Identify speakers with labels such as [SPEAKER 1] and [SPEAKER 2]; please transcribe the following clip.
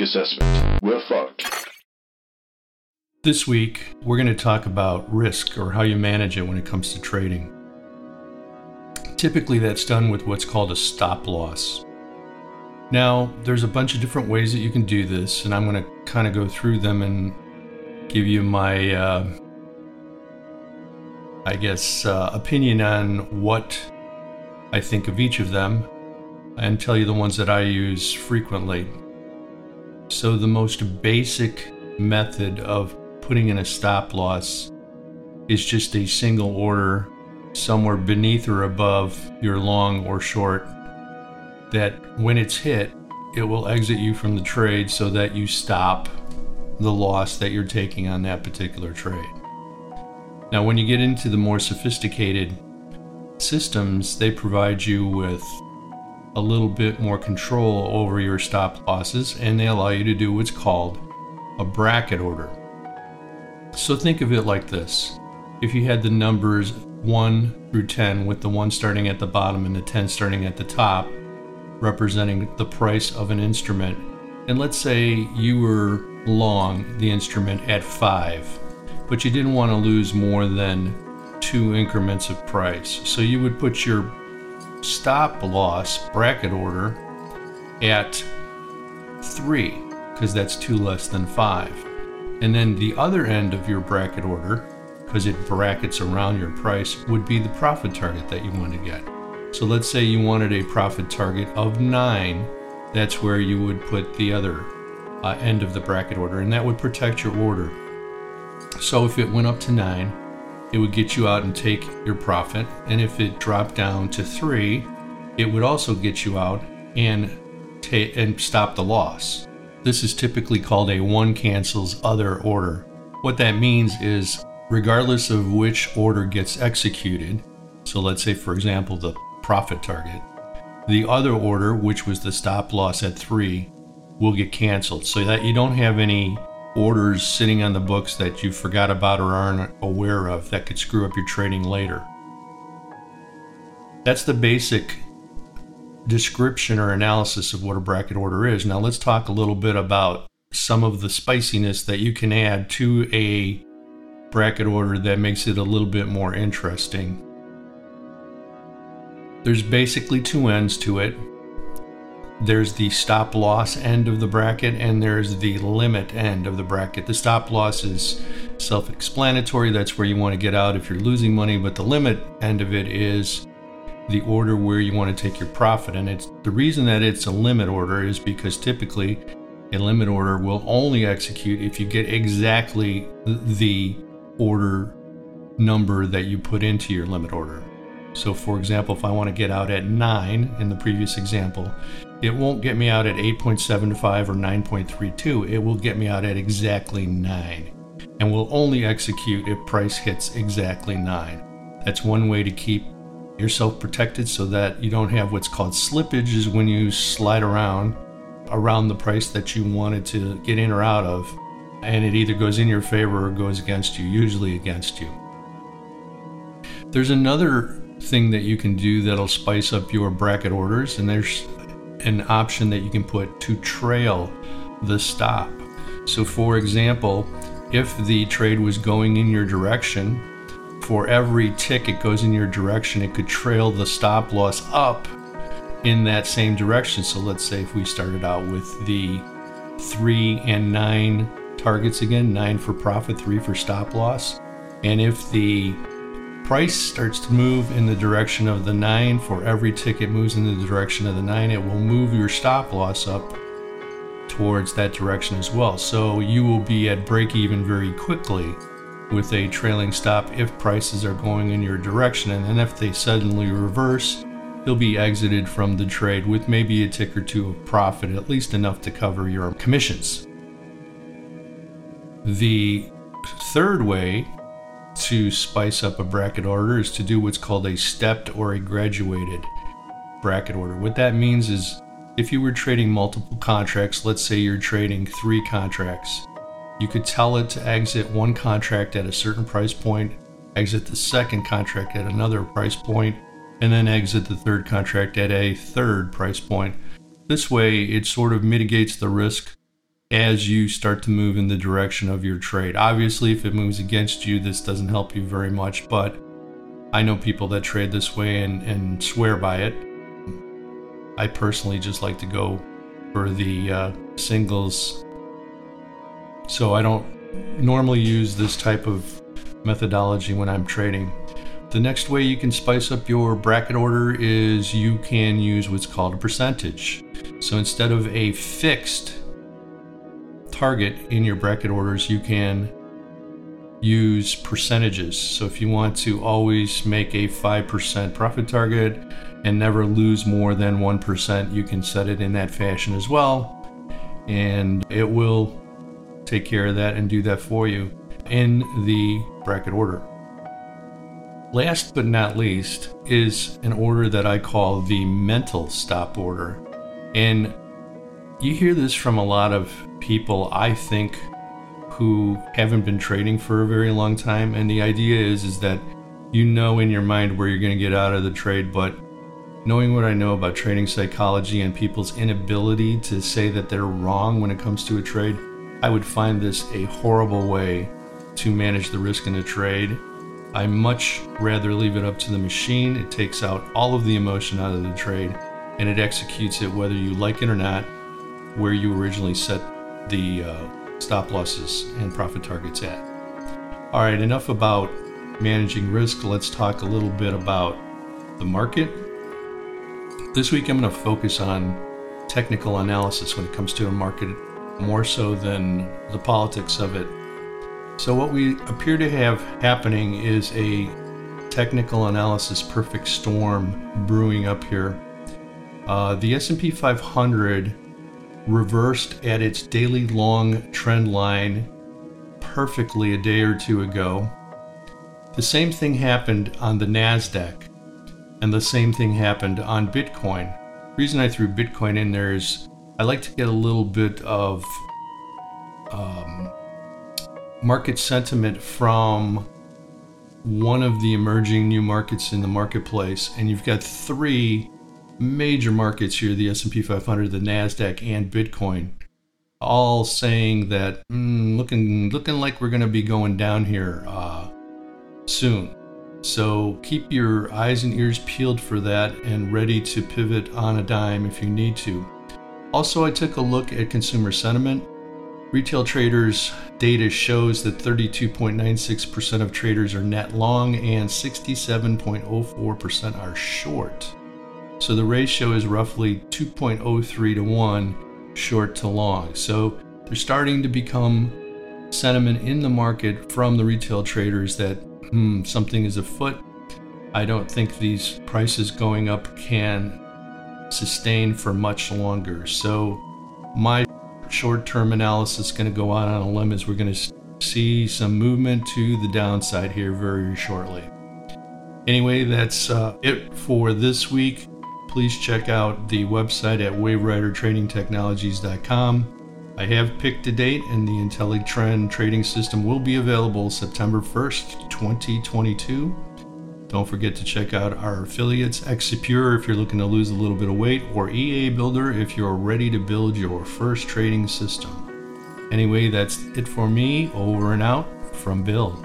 [SPEAKER 1] risk assessment. We're fucked.
[SPEAKER 2] This week, we're going to talk about risk or how you manage it when it comes to trading. Typically, that's done with what's called a stop loss. Now, there's a bunch of different ways that you can do this, and I'm going to kind of go through them and give you my, uh, I guess, uh, opinion on what I think of each of them and tell you the ones that I use frequently. So, the most basic method of putting in a stop loss is just a single order somewhere beneath or above your long or short that when it's hit, it will exit you from the trade so that you stop the loss that you're taking on that particular trade. Now, when you get into the more sophisticated systems, they provide you with a little bit more control over your stop losses and they allow you to do what's called a bracket order. So think of it like this if you had the numbers 1 through 10, with the 1 starting at the bottom and the 10 starting at the top, representing the price of an instrument. And let's say you were long the instrument at 5, but you didn't want to lose more than two increments of price. So you would put your stop loss bracket order at 3, because that's 2 less than 5. And then the other end of your bracket order, because it brackets around your price, would be the profit target that you want to get. So let's say you wanted a profit target of 9, that's where you would put the other uh, end of the bracket order, and that would protect your order. So if it went up to 9, it would get you out and take your profit, and if it dropped down to 3, it would also get you out and ta- and stop the loss. This is typically called a one cancels other order. What that means is regardless of which order gets executed, so let's say for example the profit target. The other order, which was the stop loss at three, will get canceled so that you don't have any orders sitting on the books that you forgot about or aren't aware of that could screw up your trading later. That's the basic description or analysis of what a bracket order is. Now, let's talk a little bit about some of the spiciness that you can add to a bracket order that makes it a little bit more interesting. There's basically two ends to it. There's the stop loss end of the bracket, and there's the limit end of the bracket. The stop loss is self explanatory, that's where you want to get out if you're losing money, but the limit end of it is the order where you want to take your profit. And it's the reason that it's a limit order is because typically a limit order will only execute if you get exactly the order number that you put into your limit order. So, for example, if I want to get out at 9 in the previous example, it won't get me out at 8.75 or 9.32. It will get me out at exactly 9 and will only execute if price hits exactly 9. That's one way to keep yourself protected so that you don't have what's called slippage is when you slide around around the price that you wanted to get in or out of and it either goes in your favor or goes against you, usually against you. There's another thing that you can do that'll spice up your bracket orders, and there's an option that you can put to trail the stop. So, for example, if the trade was going in your direction, for every tick it goes in your direction, it could trail the stop loss up in that same direction. So, let's say if we started out with the three and nine targets again nine for profit, three for stop loss. And if the price starts to move in the direction of the 9 for every ticket moves in the direction of the 9 it will move your stop loss up towards that direction as well. So you will be at break even very quickly with a trailing stop if prices are going in your direction. And then if they suddenly reverse you'll be exited from the trade with maybe a tick or two of profit at least enough to cover your commissions. The third way to spice up a bracket order is to do what's called a stepped or a graduated bracket order. What that means is if you were trading multiple contracts, let's say you're trading three contracts, you could tell it to exit one contract at a certain price point, exit the second contract at another price point, and then exit the third contract at a third price point. This way, it sort of mitigates the risk as you start to move in the direction of your trade. Obviously, if it moves against you, this doesn't help you very much, but I know people that trade this way and, and swear by it. I personally just like to go for the uh, singles. So I don't normally use this type of methodology when I'm trading. The next way you can spice up your bracket order is you can use what's called a percentage. So instead of a fixed target in your bracket orders, you can use percentages. So if you want to always make a 5% profit target and never lose more than 1%, you can set it in that fashion as well. And it will take care of that and do that for you in the bracket order. Last but not least is an order that I call the mental stop order. And you hear this from a lot of people, I think, who haven't been trading for a very long time. And the idea is, is that you know in your mind where you're going to get out of the trade, but knowing what I know about trading psychology and people's inability to say that they're wrong when it comes to a trade, I would find this a horrible way to manage the risk in a trade. I much rather leave it up to the machine. It takes out all of the emotion out of the trade and it executes it whether you like it or not, where you originally set the uh, stop losses and profit targets at. All right, enough about managing risk. Let's talk a little bit about the market. This week I'm going to focus on technical analysis when it comes to a market more so than the politics of it. So what we appear to have happening is a technical analysis perfect storm brewing up here. Uh, the S&P 500 reversed at its daily long trend line perfectly a day or two ago. The same thing happened on the NASDAQ, and the same thing happened on Bitcoin. The reason I threw Bitcoin in there is I like to get a little bit of um, market sentiment from one of the emerging new markets in the marketplace, and you've got three major markets here the S&P 500, the Nasdaq, and Bitcoin, all saying that mm, looking looking like we're going to be going down here uh, soon. So keep your eyes and ears peeled for that and ready to pivot on a dime if you need to. Also, I took a look at consumer sentiment. Retail traders data shows that 32.96% of traders are net long and 67.04% are short. So the ratio is roughly 2.03 to 1 short to long. So there's starting to become sentiment in the market from the retail traders that hmm, something is afoot. I don't think these prices going up can sustain for much longer. So my short-term analysis is going to go out on a limb as we're going to see some movement to the downside here very shortly. Anyway, that's uh, it for this week please check out the website at waveridertradingtechnologies.com. I have picked a date, and the IntelliTrend trading system will be available September 1st, 2022. Don't forget to check out our affiliates, Exipure if you're looking to lose a little bit of weight, or EA Builder if you're ready to build your first trading system. Anyway, that's it for me. Over and out from Bill.